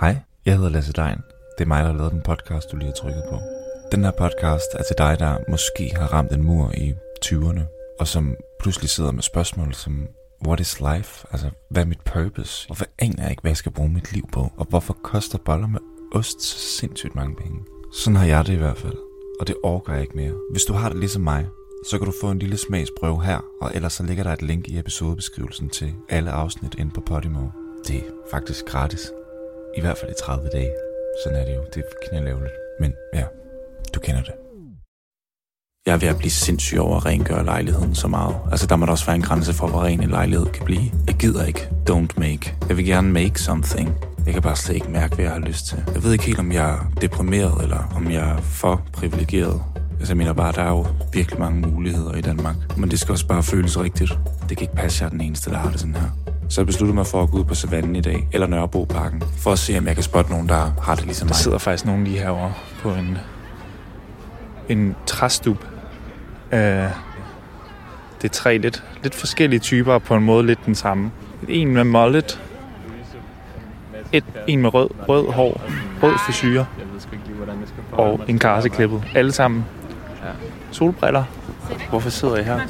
Hej, jeg hedder Lasse Dein. Det er mig, der har lavet den podcast, du lige har trykket på. Den her podcast er til dig, der måske har ramt en mur i 20'erne, og som pludselig sidder med spørgsmål som, what is life? Altså, hvad er mit purpose? Hvorfor aner jeg ikke, hvad jeg skal bruge mit liv på? Og hvorfor koster boller med ost så sindssygt mange penge? Sådan har jeg det i hvert fald, og det orker jeg ikke mere. Hvis du har det ligesom mig, så kan du få en lille smagsprøve her, og ellers så ligger der et link i episodebeskrivelsen til alle afsnit inde på Podimo. Det er faktisk gratis. I hvert fald i 30 dage. Sådan er det jo. Det er knælavligt. Men ja, du kender det. Jeg er ved at blive sindssyg over at rengøre lejligheden så meget. Altså, der må der også være en grænse for, hvor ren en lejlighed kan blive. Jeg gider ikke. Don't make. Jeg vil gerne make something. Jeg kan bare slet ikke mærke, hvad jeg har lyst til. Jeg ved ikke helt, om jeg er deprimeret, eller om jeg er for privilegeret. Altså, jeg mener bare, der er jo virkelig mange muligheder i Danmark. Men det skal også bare føles rigtigt. Det kan ikke passe, at jeg er den eneste, der har det sådan her. Så jeg besluttede mig for at gå ud på savannen i dag, eller Nørrebroparken, for at se, om jeg kan spotte nogen, der har det ligesom Der mig. sidder faktisk nogen lige herovre på en, en træstup. Uh, det er tre lidt, lidt forskellige typer, på en måde lidt den samme. En med mollet, et, en med rød, rød hår, rød frisyre, og en karseklippet. Alle sammen. Solbriller. Hvorfor sidder I her?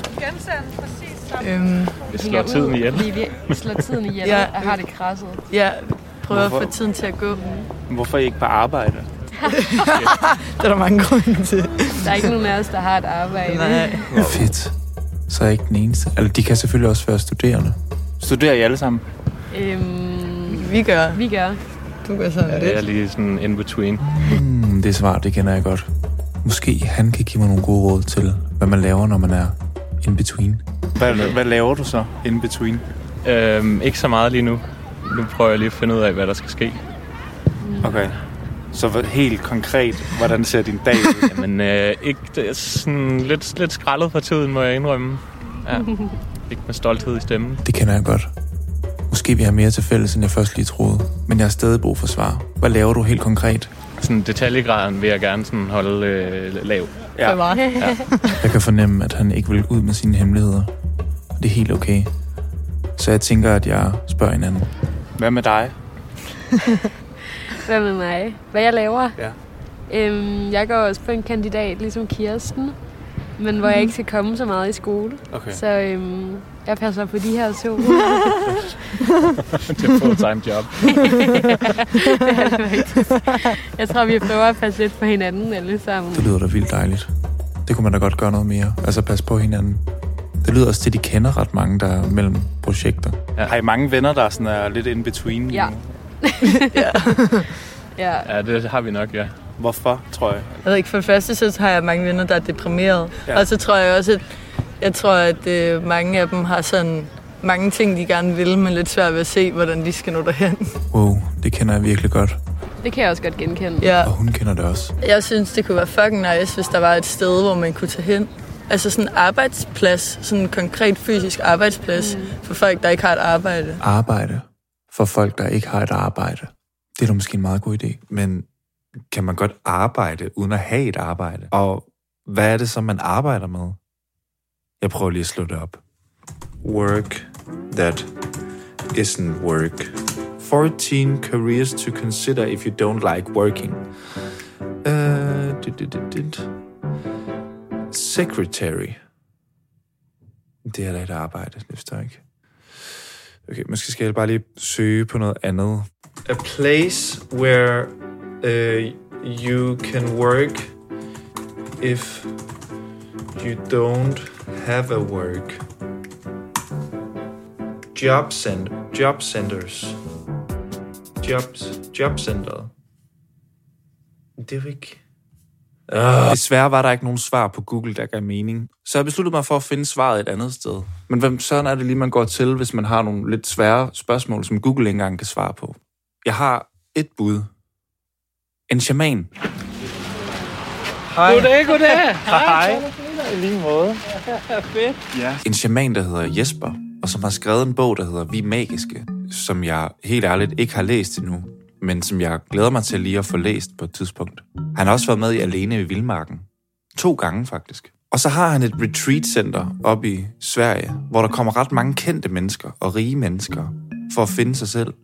Øhm, Vi slår tiden ihjel. Vi, vi slår tiden ihjel. Ja. Jeg har det krasset. jeg prøver Hvorfor? at få tiden til at gå. Hvorfor er I ikke på arbejde? Det er der mange grunde til. Der er ikke nogen af os, der har et arbejde. Nej. Fedt. Så er jeg ikke den eneste. Altså, de kan selvfølgelig også være studerende. Studerer I alle sammen? Øhm, Vi gør. vi gør. Du gør sådan Ja, det er lidt. lige sådan in between. Hmm, det svar, det kender jeg godt. Måske han kan give mig nogle gode råd til, hvad man laver, når man er in between. Hvad, hvad laver du så in between? Øhm, ikke så meget lige nu. Nu prøver jeg lige at finde ud af, hvad der skal ske. Okay. Så hvad- helt konkret, hvordan ser din dag ud? Men øh, ikke, det er sådan lidt, lidt skrællet for tiden, må jeg indrømme. Ja. Ikke med stolthed i stemmen. Det kender jeg godt. Måske vi har mere til fælles, end jeg først lige troede. Men jeg har stadig brug for svar. Hvad laver du helt konkret? Sådan detaljegraden vil jeg gerne sådan holde øh, lav. Ja. Mig. Jeg kan fornemme, at han ikke vil ud med sine hemmeligheder. Og det er helt okay. Så jeg tænker, at jeg spørger hinanden. Hvad med dig? Hvad med mig? Hvad jeg laver? Ja. Øhm, jeg går også på en kandidat, ligesom Kirsten. Men hvor jeg ikke skal komme så meget i skole. Okay. Så øhm, jeg passer på de her to. full-time job. Det er det rigtigt. jeg tror, vi prøver at passe lidt på hinanden alle sammen. Det lyder da vildt dejligt. Det kunne man da godt gøre noget mere. Altså passe på hinanden. Det lyder også til, at de kender ret mange, der er mellem projekter. Har I mange venner, der sådan er lidt in between? Ja. nu? Ja. Ja, det har vi nok, ja. Hvorfor, tror jeg? Jeg ved ikke, for det første, så har jeg mange venner, der er deprimeret. Ja. Ja. Og så tror jeg også, at jeg tror, at øh, mange af dem har sådan mange ting, de gerne vil, men lidt svært ved at se, hvordan de skal nå derhen. Wow, det kender jeg virkelig godt. Det kan jeg også godt genkende. Ja. Og hun kender det også. Jeg synes, det kunne være fucking nice, hvis der var et sted, hvor man kunne tage hen. Altså sådan en arbejdsplads, sådan en konkret fysisk arbejdsplads mm. for folk, der ikke har et arbejde. Arbejde for folk, der ikke har et arbejde. Det er da måske en meget god idé. Men kan man godt arbejde uden at have et arbejde? Og hvad er det så, man arbejder med? Jeg prøver lige at slå det op. Work that isn't work. 14 careers to consider if you don't like working. Uh, dit, dit, dit, dit. Secretary. Det er da et arbejde, det forstår jeg ikke. Okay, måske skal jeg bare lige søge på noget andet. A place where uh, you can work if you don't have a work. Job, center, job centers. Jobs, jobcenteret. Det er ikke... Uh. Desværre var der ikke nogen svar på Google, der gav mening. Så jeg besluttede mig for at finde svaret et andet sted. Men hvem sådan er det lige, man går til, hvis man har nogle lidt svære spørgsmål, som Google ikke engang kan svare på? Jeg har et bud. En shaman. Hej. Goddag, goddag. Hej. I lige måde. En shaman, der hedder Jesper, og som har skrevet en bog, der hedder Vi Magiske, som jeg helt ærligt ikke har læst endnu, men som jeg glæder mig til lige at få læst på et tidspunkt. Han har også været med i Alene i Vildmarken. To gange faktisk. Og så har han et retreat-center oppe i Sverige, hvor der kommer ret mange kendte mennesker og rige mennesker for at finde sig selv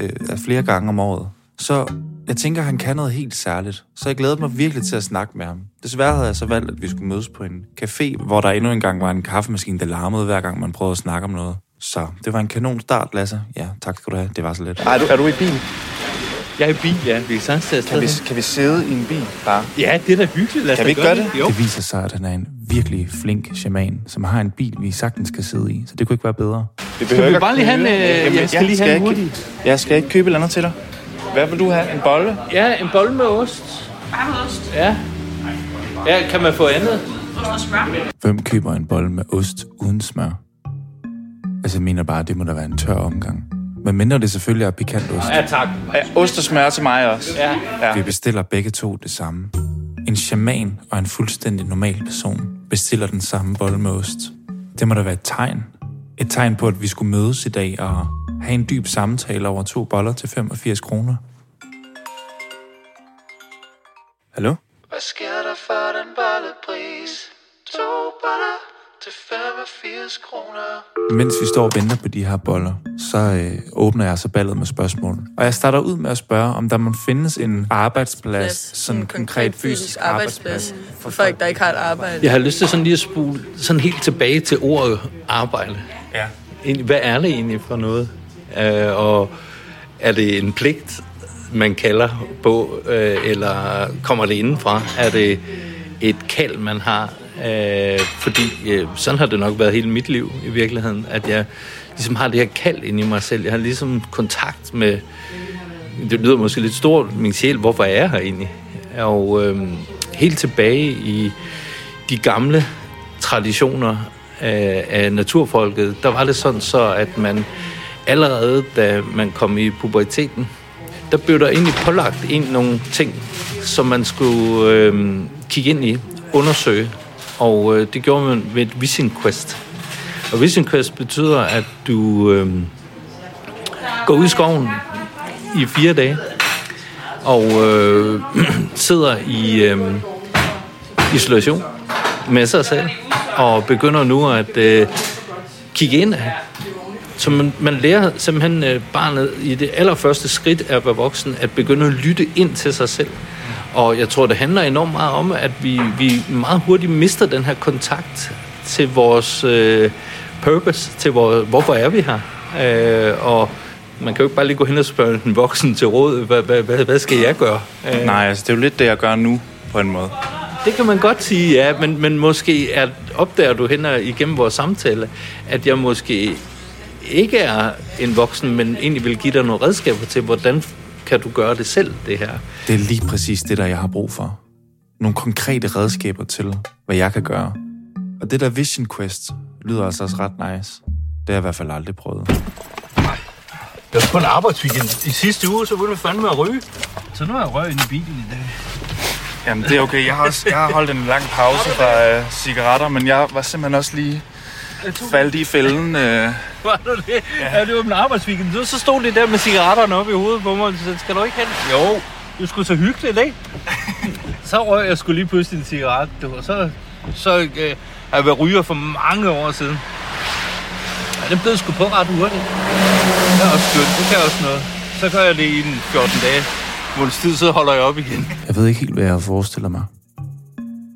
øh, flere gange om året. Så jeg tænker, han kan noget helt særligt. Så jeg glæder mig virkelig til at snakke med ham. Desværre havde jeg så valgt, at vi skulle mødes på en café, hvor der endnu engang var en kaffemaskine, der larmede hver gang man prøvede at snakke om noget. Så det var en kanon start, Lasse. Ja, tak skal du have. Det var så lidt. Er du, er du i bil? Jeg er i bil, ja. Vi er sådan sted Kan vi, kan vi sidde i en bil bare? Ja, det er da hyggeligt. Lad Kan vi ikke gøre det? Jo. Det viser sig, at han er en virkelig flink shaman, som har en bil, vi sagtens kan sidde i. Så det kunne ikke være bedre. Vi Skal vi bare lige have en... Øh, Jamen, jeg skal lige skal have en jeg hurtig. Jeg skal ikke købe et andet til dig. Hvad vil du have? En bolle? Ja, en bolle med ost. Bare med ost? Ja. Ja, kan man få andet? Hvem køber en bolle med ost uden smør? Altså, jeg mener bare, at det må da være en tør omgang. Men mindre det selvfølgelig er pikant ost. Ja, tak. Ja, ost og smør til mig også. Ja. Ja. Vi bestiller begge to det samme. En shaman og en fuldstændig normal person bestiller den samme bolle med ost. Det må da være et tegn. Et tegn på, at vi skulle mødes i dag og have en dyb samtale over to boller til 85 kroner. Hallo? Hvad sker der for den bollepris? To boller til 85 kroner. Mens vi står og venter på de her boller, så øh, åbner jeg så ballet med spørgsmål. Og jeg starter ud med at spørge, om der må findes en arbejdsplads, sådan en konkret fysisk arbejdsplads. for folk, der ikke har et arbejde. Jeg har lyst til sådan lige at spole sådan helt tilbage til ordet arbejde. Ja. Hvad er det egentlig for noget? Øh, og er det en pligt, man kalder på, øh, eller kommer det indenfra? Er det et kald, man har? Øh, fordi øh, sådan har det nok været hele mit liv i virkeligheden, at jeg ligesom har det her kald inde i mig selv. Jeg har ligesom kontakt med, det lyder måske lidt stort, min sjæl, hvorfor er jeg her egentlig? Og øh, helt tilbage i de gamle traditioner øh, af naturfolket, der var det sådan så, at man allerede da man kom i puberteten, der blev der egentlig pålagt ind nogle ting, som man skulle øh, kigge ind i, undersøge. Og øh, det gjorde man ved et vision quest. Og vision quest betyder, at du øh, går ud i skoven i fire dage, og øh, sidder i øh, isolation med sig selv, og begynder nu at øh, kigge ind så man, man lærer simpelthen øh, barnet i det allerførste skridt af at være voksen, at begynde at lytte ind til sig selv. Og jeg tror, det handler enormt meget om, at vi, vi meget hurtigt mister den her kontakt til vores øh, purpose, til vores, hvorfor er vi her. Øh, og man kan jo ikke bare lige gå hen og spørge en voksen til råd, hvad, hvad, hvad, hvad skal jeg gøre? Øh, Nej, altså det er jo lidt det, jeg gør nu, på en måde. det kan man godt sige, ja, men, men måske er, opdager du hen igennem vores samtale, at jeg måske ikke er en voksen, men egentlig vil give dig nogle redskaber til, hvordan kan du gøre det selv, det her. Det er lige præcis det, der jeg har brug for. Nogle konkrete redskaber til, hvad jeg kan gøre. Og det der Vision Quest lyder altså også ret nice. Det har jeg i hvert fald aldrig prøvet. Jeg var på en arbejdsweekend i sidste uge, så ville jeg fandme at ryge. Så nu er jeg røg i bilen i dag. Jamen, det er okay. Jeg har, også, jeg har holdt en lang pause fra øh, cigaretter, men jeg var simpelthen også lige faldt i fælden. Øh. Var du det? Ja. ja det var en arbejdsweekend. Så- Så stod det der med cigaretterne op i hovedet på mig, så skal du ikke have det? Jo, du skulle så hyggeligt, ikke? så røg jeg skulle lige pludselig en cigaret, du. Og så, så øh, har jeg været ryger for mange år siden. Ja, det blev sgu på ret hurtigt. Det er også skønt. Det kan også noget. Så gør jeg det i en 14 dage. Måneds tid, så holder jeg op igen. Jeg ved ikke helt, hvad jeg forestiller mig.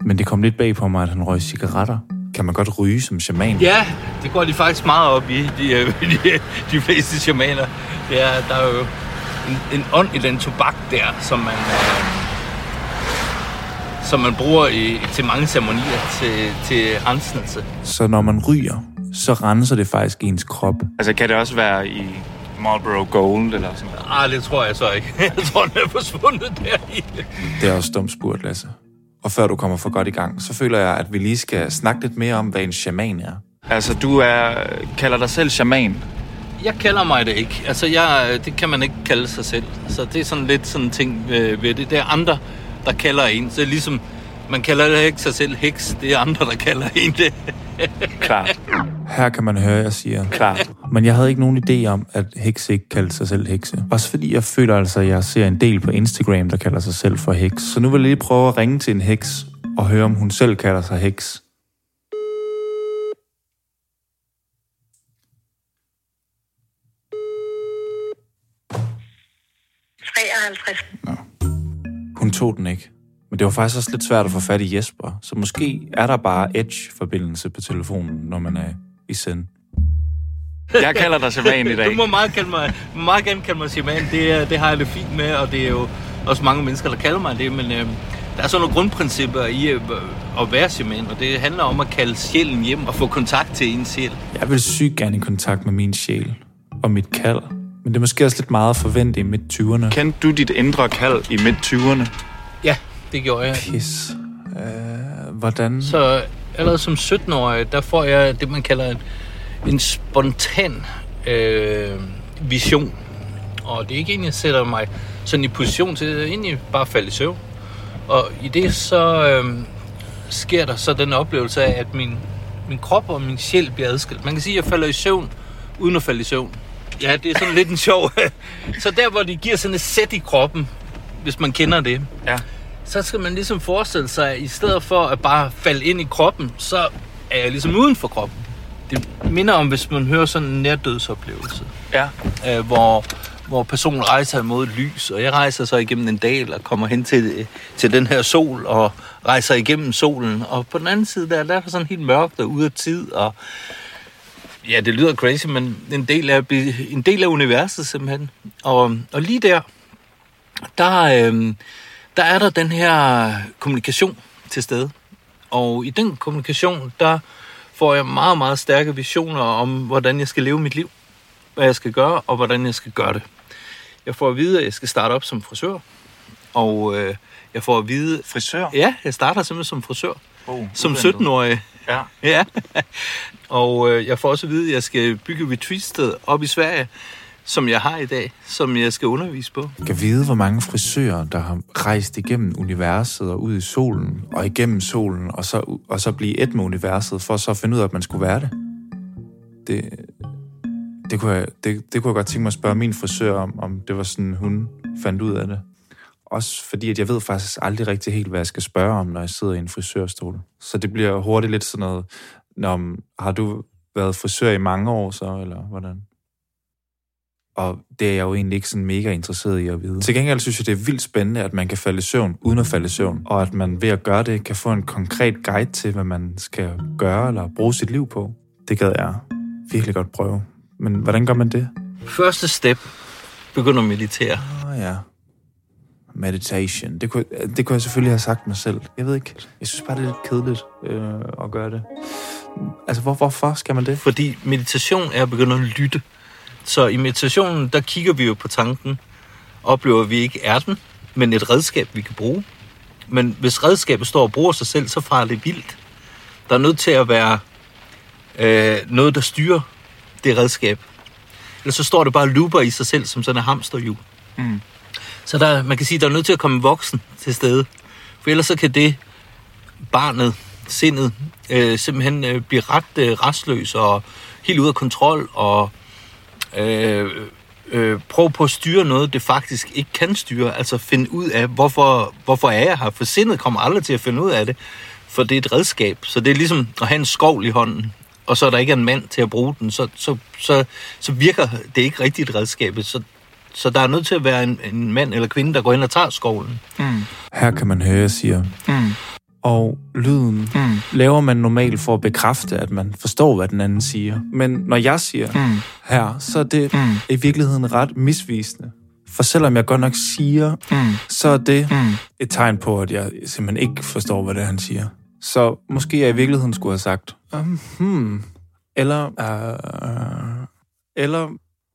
Men det kom lidt bag på mig, at han røg cigaretter. Kan man godt ryge som shaman? Ja, det går de faktisk meget op i, de, øh, de, de fleste shamaner. Det er, der er jo en, en ånd i den tobak der, som man, øh, som man bruger i, til mange ceremonier til, til renselse. Så når man ryger, så renser det faktisk ens krop. Altså, kan det også være i Marlboro Gold eller sådan noget? Ah, det tror jeg så ikke. Jeg tror, den er forsvundet der i. Det er også dumt spurgt, Lasse. Og før du kommer for godt i gang, så føler jeg, at vi lige skal snakke lidt mere om, hvad en shaman er. Altså, du er, kalder dig selv shaman. Jeg kalder mig det ikke. Altså, jeg, det kan man ikke kalde sig selv. Så det er sådan lidt sådan en ting øh, ved det. Det er andre, der kalder en. Så det er ligesom, man kalder det ikke sig selv heks. Det er andre, der kalder en det. Klart. Her kan man høre, jeg siger, Klart. Men jeg havde ikke nogen idé om, at heks ikke kaldte sig selv hekse. Også fordi jeg føler altså, at jeg ser en del på Instagram, der kalder sig selv for heks. Så nu vil jeg lige prøve at ringe til en heks og høre, om hun selv kalder sig heks. 53. Hun tog den ikke. Men det var faktisk også lidt svært at få fat i Jesper, så måske er der bare edge-forbindelse på telefonen, når man er i send. Jeg kalder dig Shaman i dag. Du må meget, kalde mig, meget gerne kalde mig Shaman. Det, er- det har jeg det fint med, og det er jo også mange mennesker, der kalder mig det. Men øh, der er sådan nogle grundprincipper i øh, at være shaman, og det handler om at kalde sjælen hjem og få kontakt til en sjæl. Jeg vil sygt gerne i kontakt med min sjæl og mit kald. Men det er måske også lidt meget at forvente i midt-20'erne. Kendte du dit indre kald i midt-20'erne? Ja, det gjorde jeg. Pis. Øh, hvordan? Så allerede som 17-årig, der får jeg det, man kalder en, en spontan øh, vision. Og det er ikke en, jeg sætter mig sådan i position til, det er egentlig bare falde i søvn. Og i det så øh, sker der så den oplevelse af, at min, min krop og min sjæl bliver adskilt. Man kan sige, at jeg falder i søvn, uden at falde i søvn. Ja, det er sådan lidt en sjov. så der, hvor det giver sådan et sæt i kroppen, hvis man kender det, Ja så skal man ligesom forestille sig, at i stedet for at bare falde ind i kroppen, så er jeg ligesom uden for kroppen. Det minder om, hvis man hører sådan en nærdødsoplevelse, Ja. øh, hvor, hvor personen rejser imod lys, og jeg rejser så igennem en dal og kommer hen til, til den her sol og rejser igennem solen. Og på den anden side, der, der er der sådan helt mørkt og ude af tid, og ja, det lyder crazy, men en del af, en del af universet simpelthen. Og, og lige der, der, øh, der er der den her kommunikation til stede. Og i den kommunikation, der får jeg meget, meget stærke visioner om, hvordan jeg skal leve mit liv. Hvad jeg skal gøre, og hvordan jeg skal gøre det. Jeg får at vide, at jeg skal starte op som frisør. Og øh, jeg får at vide... Frisør? Ja, jeg starter simpelthen som frisør. Oh, Som uventet. 17-årig. Ja. Ja. og øh, jeg får også at vide, at jeg skal bygge et retreatsted op i Sverige, som jeg har i dag, som jeg skal undervise på. Jeg kan vide, hvor mange frisører, der har rejst igennem universet og ud i solen, og igennem solen, og så, og så blive et med universet, for så at finde ud af, at man skulle være det. Det, det, kunne, jeg, det, det kunne jeg godt tænke mig at spørge min frisør om, om det var sådan, hun fandt ud af det. Også fordi, at jeg ved faktisk aldrig rigtig helt, hvad jeg skal spørge om, når jeg sidder i en frisørstol. Så det bliver hurtigt lidt sådan noget, når, har du været frisør i mange år så, eller hvordan? Og det er jeg jo egentlig ikke sådan mega interesseret i at vide. Til gengæld synes jeg, det er vildt spændende, at man kan falde i søvn, uden at falde i søvn. Og at man ved at gøre det, kan få en konkret guide til, hvad man skal gøre eller bruge sit liv på. Det gad jeg virkelig godt prøve. Men hvordan gør man det? Første step, begynder at meditere. Oh, ja. Meditation. Det kunne, det kunne jeg selvfølgelig have sagt mig selv. Jeg ved ikke. Jeg synes bare, det er lidt kedeligt øh, at gøre det. Altså, hvor, hvorfor skal man det? Fordi meditation er at begynde at lytte. Så i meditationen, der kigger vi jo på tanken, oplever vi ikke er den, men et redskab, vi kan bruge. Men hvis redskabet står og bruger sig selv, så farer det vildt. Der er nødt til at være øh, noget, der styrer det redskab. Ellers så står det bare og looper i sig selv, som sådan en hamsterhjul. Mm. Så der, man kan sige, der er nødt til at komme en voksen til stede. For ellers så kan det barnet, sindet, øh, simpelthen øh, blive ret øh, restløs og helt ude af kontrol og øh, øh, prøve på at styre noget, det faktisk ikke kan styre. Altså finde ud af, hvorfor, hvorfor er jeg her? For sindet kommer aldrig til at finde ud af det, for det er et redskab. Så det er ligesom at have en skovl i hånden, og så er der ikke en mand til at bruge den, så, så, så, så virker det ikke rigtigt redskabet. Så, så der er nødt til at være en, en mand eller kvinde, der går ind og tager skovlen. Mm. Her kan man høre, jeg siger. Mm. Og lyden Mm. laver man normalt for at bekræfte, at man forstår, hvad den anden siger. Men når jeg siger Mm. her, så er det Mm. i virkeligheden ret misvisende. For selvom jeg godt nok siger, Mm. så er det Mm. et tegn på, at jeg simpelthen ikke forstår, hvad det er, han siger. Så måske jeg i virkeligheden skulle have sagt, um, hmm, eller, uh, eller,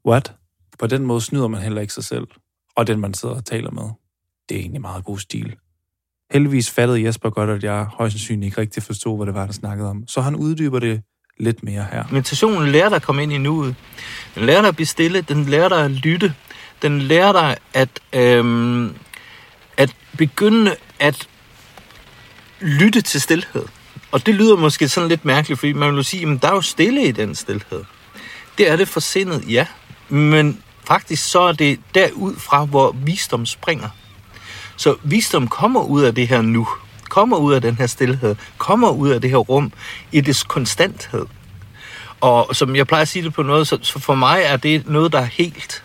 what? På den måde snyder man heller ikke sig selv, og den, man sidder og taler med. Det er egentlig meget god stil. Heldigvis fattede Jesper godt, at jeg højst sandsynligt ikke rigtig forstod, hvad det var, der snakkede om. Så han uddyber det lidt mere her. Meditationen lærer dig at komme ind i nuet. Den lærer dig at blive stille. Den lærer dig at lytte. Den lærer dig at, øhm, at begynde at lytte til stillhed. Og det lyder måske sådan lidt mærkeligt, fordi man vil sige, at der er jo stille i den stillhed. Det er det for sindet, ja. Men faktisk så er det derud fra, hvor visdom springer. Så visdom kommer ud af det her nu. Kommer ud af den her stillhed. Kommer ud af det her rum i dets konstanthed. Og som jeg plejer at sige det på noget, så, så for mig er det noget, der er helt.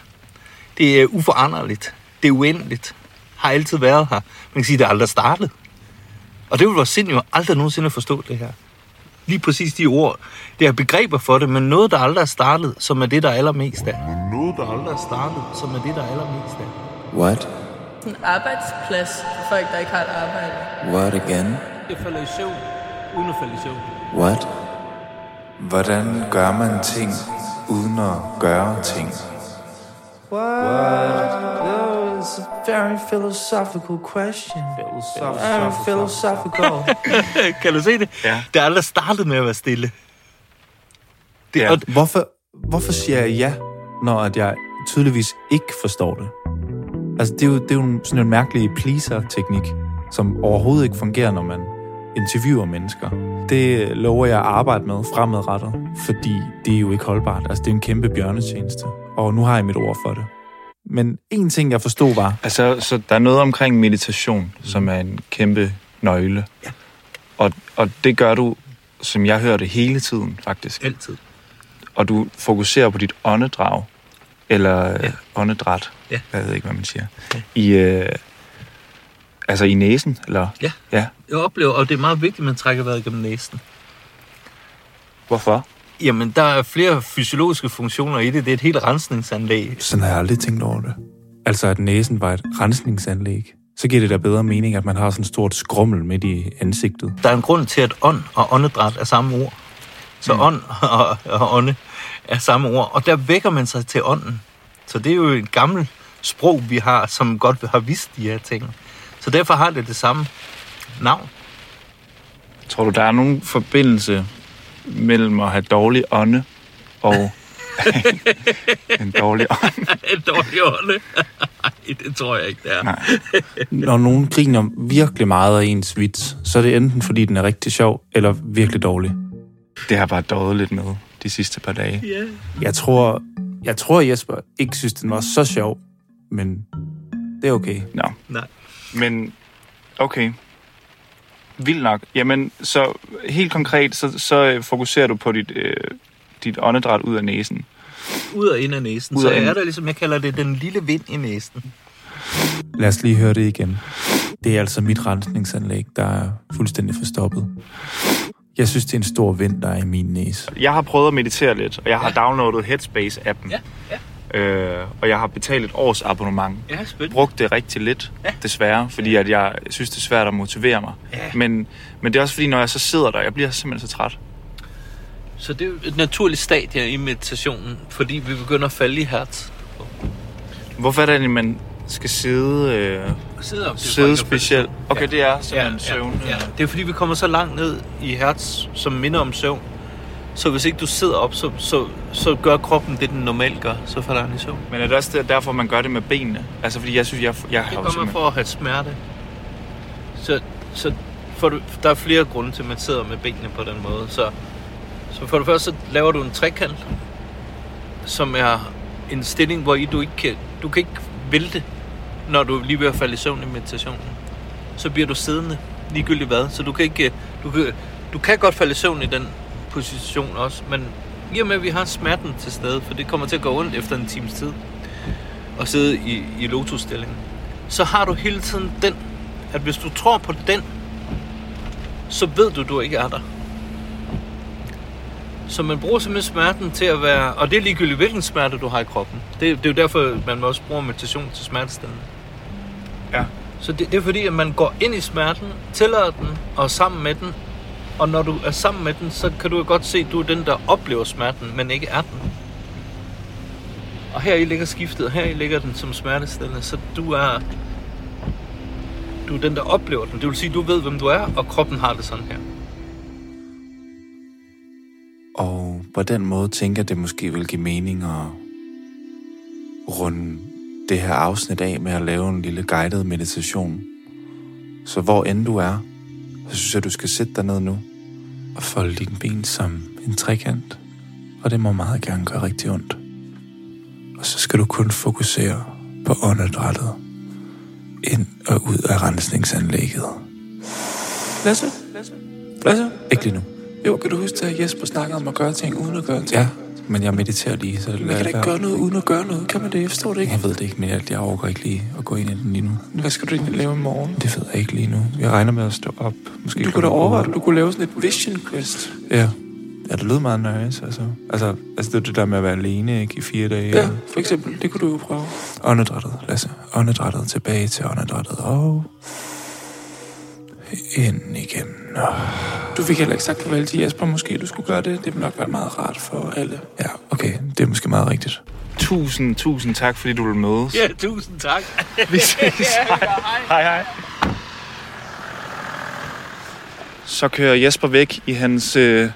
Det er uforanderligt. Det er uendeligt. Har altid været her. Man kan sige, at det er aldrig startet. Og det vil vores sind jo aldrig nogensinde forstå det her. Lige præcis de ord. Det er begreber for det, men noget, der aldrig er startet, som er det, der er allermest af. Noget, der aldrig er startet, som er det, der er allermest af. What? En arbejdsplads for folk, der ikke har et arbejde. What again? Jeg falder i søvn, uden at falde i søvn. What? Hvordan gør man ting, uden at gøre ting? That was a very philosophical question. Very philosophical. kan du se det? Ja. Det er aldrig startet med at være stille. Det, Ja. og, Hvorfor, hvorfor siger jeg ja, når at jeg tydeligvis ikke forstår det? Altså, det er jo, det er jo en, sådan en mærkelig pleaser-teknik, som overhovedet ikke fungerer, når man interviewer mennesker. Det lover jeg at arbejde med fremadrettet, fordi det er jo ikke holdbart. Altså, det er en kæmpe bjørnetjeneste, og nu har jeg mit ord for det. Men en ting, jeg forstod, var, Altså, så der er noget omkring meditation, som er en kæmpe nøgle. Ja. Og, og det gør du, som jeg hører det hele tiden, faktisk. altid. Og du fokuserer på dit åndedrag, eller Ja. ja. åndedræt, Ja. jeg ved ikke, hvad man siger, Ja. i, øh, altså i næsen, eller? Ja. Ja. Jeg oplever, og det er meget vigtigt, at man trækker vejret gennem næsen. Hvorfor? Jamen, der er flere fysiologiske funktioner i det. Det er et helt rensningsanlæg. sådan har jeg aldrig tænkt over det. Altså, at næsen var et rensningsanlæg. Så giver det da bedre mening, at man har sådan et stort skrummel midt i ansigtet. Der er en grund til, at ånd og åndedræt er samme ord. Så mm. ånd og, og ånde er samme ord. Og der vækker man sig til ånden. Så det er jo et gammelt sprog, vi har, som godt har vidst de her ting. Så derfor har det det samme navn. Tror du, der er nogen forbindelse mellem at have dårlig ånde og en dårlig ånd? En dårlig ånde. Nej, det tror jeg ikke, det er. Nej. Når nogen griner virkelig meget af ens vits, så er det enten fordi, den er rigtig sjov, eller virkelig dårlig. Det har bare døjet lidt med de sidste par dage. Ja. Jeg tror, jeg tror Jesper ikke synes, den var så sjov, men det er okay. Nå. Nej. Men, okay. Vildt nok. Jamen, så helt konkret, så, så fokuserer du på dit, øh, dit åndedræt ud af næsen. Ud og ind af næsen. Ud så ind. er der ligesom, jeg kalder det den lille vind i næsen. Lad os lige høre det igen. Det er altså mit rensningsanlæg, der er fuldstændig forstoppet. Jeg synes, det er en stor vind, der er i min næse. Jeg har prøvet at meditere lidt, og jeg har downloadet Headspace-appen. Ja, Øh, og jeg har betalt et års abonnement. Ja, spændende. Brugt det rigtig lidt, Ja. desværre, fordi at jeg synes, det er svært at motivere mig. Ja. Men, men det er også fordi, når jeg så sidder der, jeg bliver simpelthen så træt. Så det er jo et naturligt stadie i meditationen, fordi vi begynder at falde i hertz. Hvorfor er det, at man skal sidde, øh, Sidde, op, sidde specielt? Okay, det er simpelthen ja, søvn. Ja, ja. Det er fordi, vi kommer så langt ned i hertz, som minder om søvn. Så hvis ikke du sidder op, så, så, så gør kroppen det, den normalt gør. Så falder den i søvn. Men er det også der- derfor, man gør det med benene? Altså, fordi jeg synes, jeg, jeg har Det kommer simpelthen... for at have smerte. Så, så for, du- der er flere grunde til, at man sidder med benene på den måde. Så, så for det første, så laver du en trekant, som er en stilling, hvor i du ikke kan, du kan ikke vælte, når du er lige ved at falde i søvn i meditationen. Så bliver du siddende, ligegyldigt hvad. Så du kan ikke, du kan, du kan godt falde i søvn i den position også, men i og med, at vi har smerten til stede, for det kommer til at gå ondt efter en times tid, at sidde i, i lotusstillingen, så har du hele tiden den, at hvis du tror på den, så ved du, du ikke er der. Så man bruger simpelthen smerten til at være, og det er ligegyldigt, hvilken smerte du har i kroppen. Det, det er jo derfor, man også bruger meditation til smertestillende. Ja. Så det, det er fordi, at man går ind i smerten, tillader den, og sammen med den. Og når du er sammen med den, så kan du jo godt se, at du er den, der oplever smerten, men ikke er den. Og her i ligger skiftet, her i ligger den som smertestillende, så du er, du er den, der oplever den. Det vil sige, du ved, hvem du er, og kroppen har det sådan her. Og på den måde tænker jeg, det måske vil give mening at runde det her afsnit af med at lave en lille guided meditation. Så hvor end du er, så synes jeg, du skal sætte dig ned nu og folde dine ben som en trekant. Og det må meget gerne gøre rigtig ondt. Og så skal du kun fokusere på åndedrættet ind og ud af rensningsanlægget. Lasse? Lasse? Ikke lige nu. Jo, kan du huske, at Jesper snakker om at gøre ting uden at gøre ting? Ja, Men jeg mediterer lige, så Man kan da ikke gøre noget uden at gøre noget. Kan man det? Jeg forstår det ikke. Jeg ved det ikke, men jeg, jeg overgår ikke lige at gå ind i den lige nu. Hvad skal du egentlig lave i morgen? Det ved jeg ikke lige nu. Jeg regner med at stå op. Måske Du kunne da overveje, at du kunne lave sådan et vision quest. Ja. Ja, det lød meget nice, altså. Altså, altså det det der med at være alene, ikke? I fire dage. Ja, for eksempel. Det kunne du jo prøve. Åndedrættet, Lasse. Åndedrættet tilbage til åndedrættet. Og... Ind igen. Oh. Du fik heller ikke sagt farvel til Jesper. Måske du skulle gøre det. Det ville nok være meget rart for alle. Ja, okay. Det er måske meget rigtigt. Tusind, tusind tak, fordi du vil mødes. Ja, tusind tak. Vi ses. Hej, hej. Så kører Jesper væk i hans øh,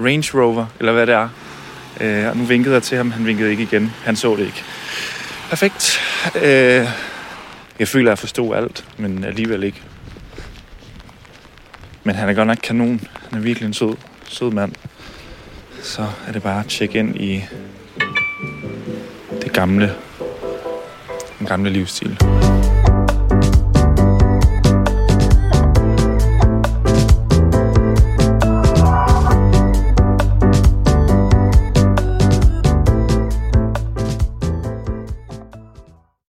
Range Rover, eller hvad det er. Øh, og nu vinkede jeg til ham, han vinkede ikke igen. Han så det ikke. Perfekt. Øh, jeg føler, at jeg forstod alt, men alligevel ikke. Men han er godt nok kanon. Han er virkelig en sød, sød mand. Så er det bare at tjekke ind i det gamle, den gamle livsstil.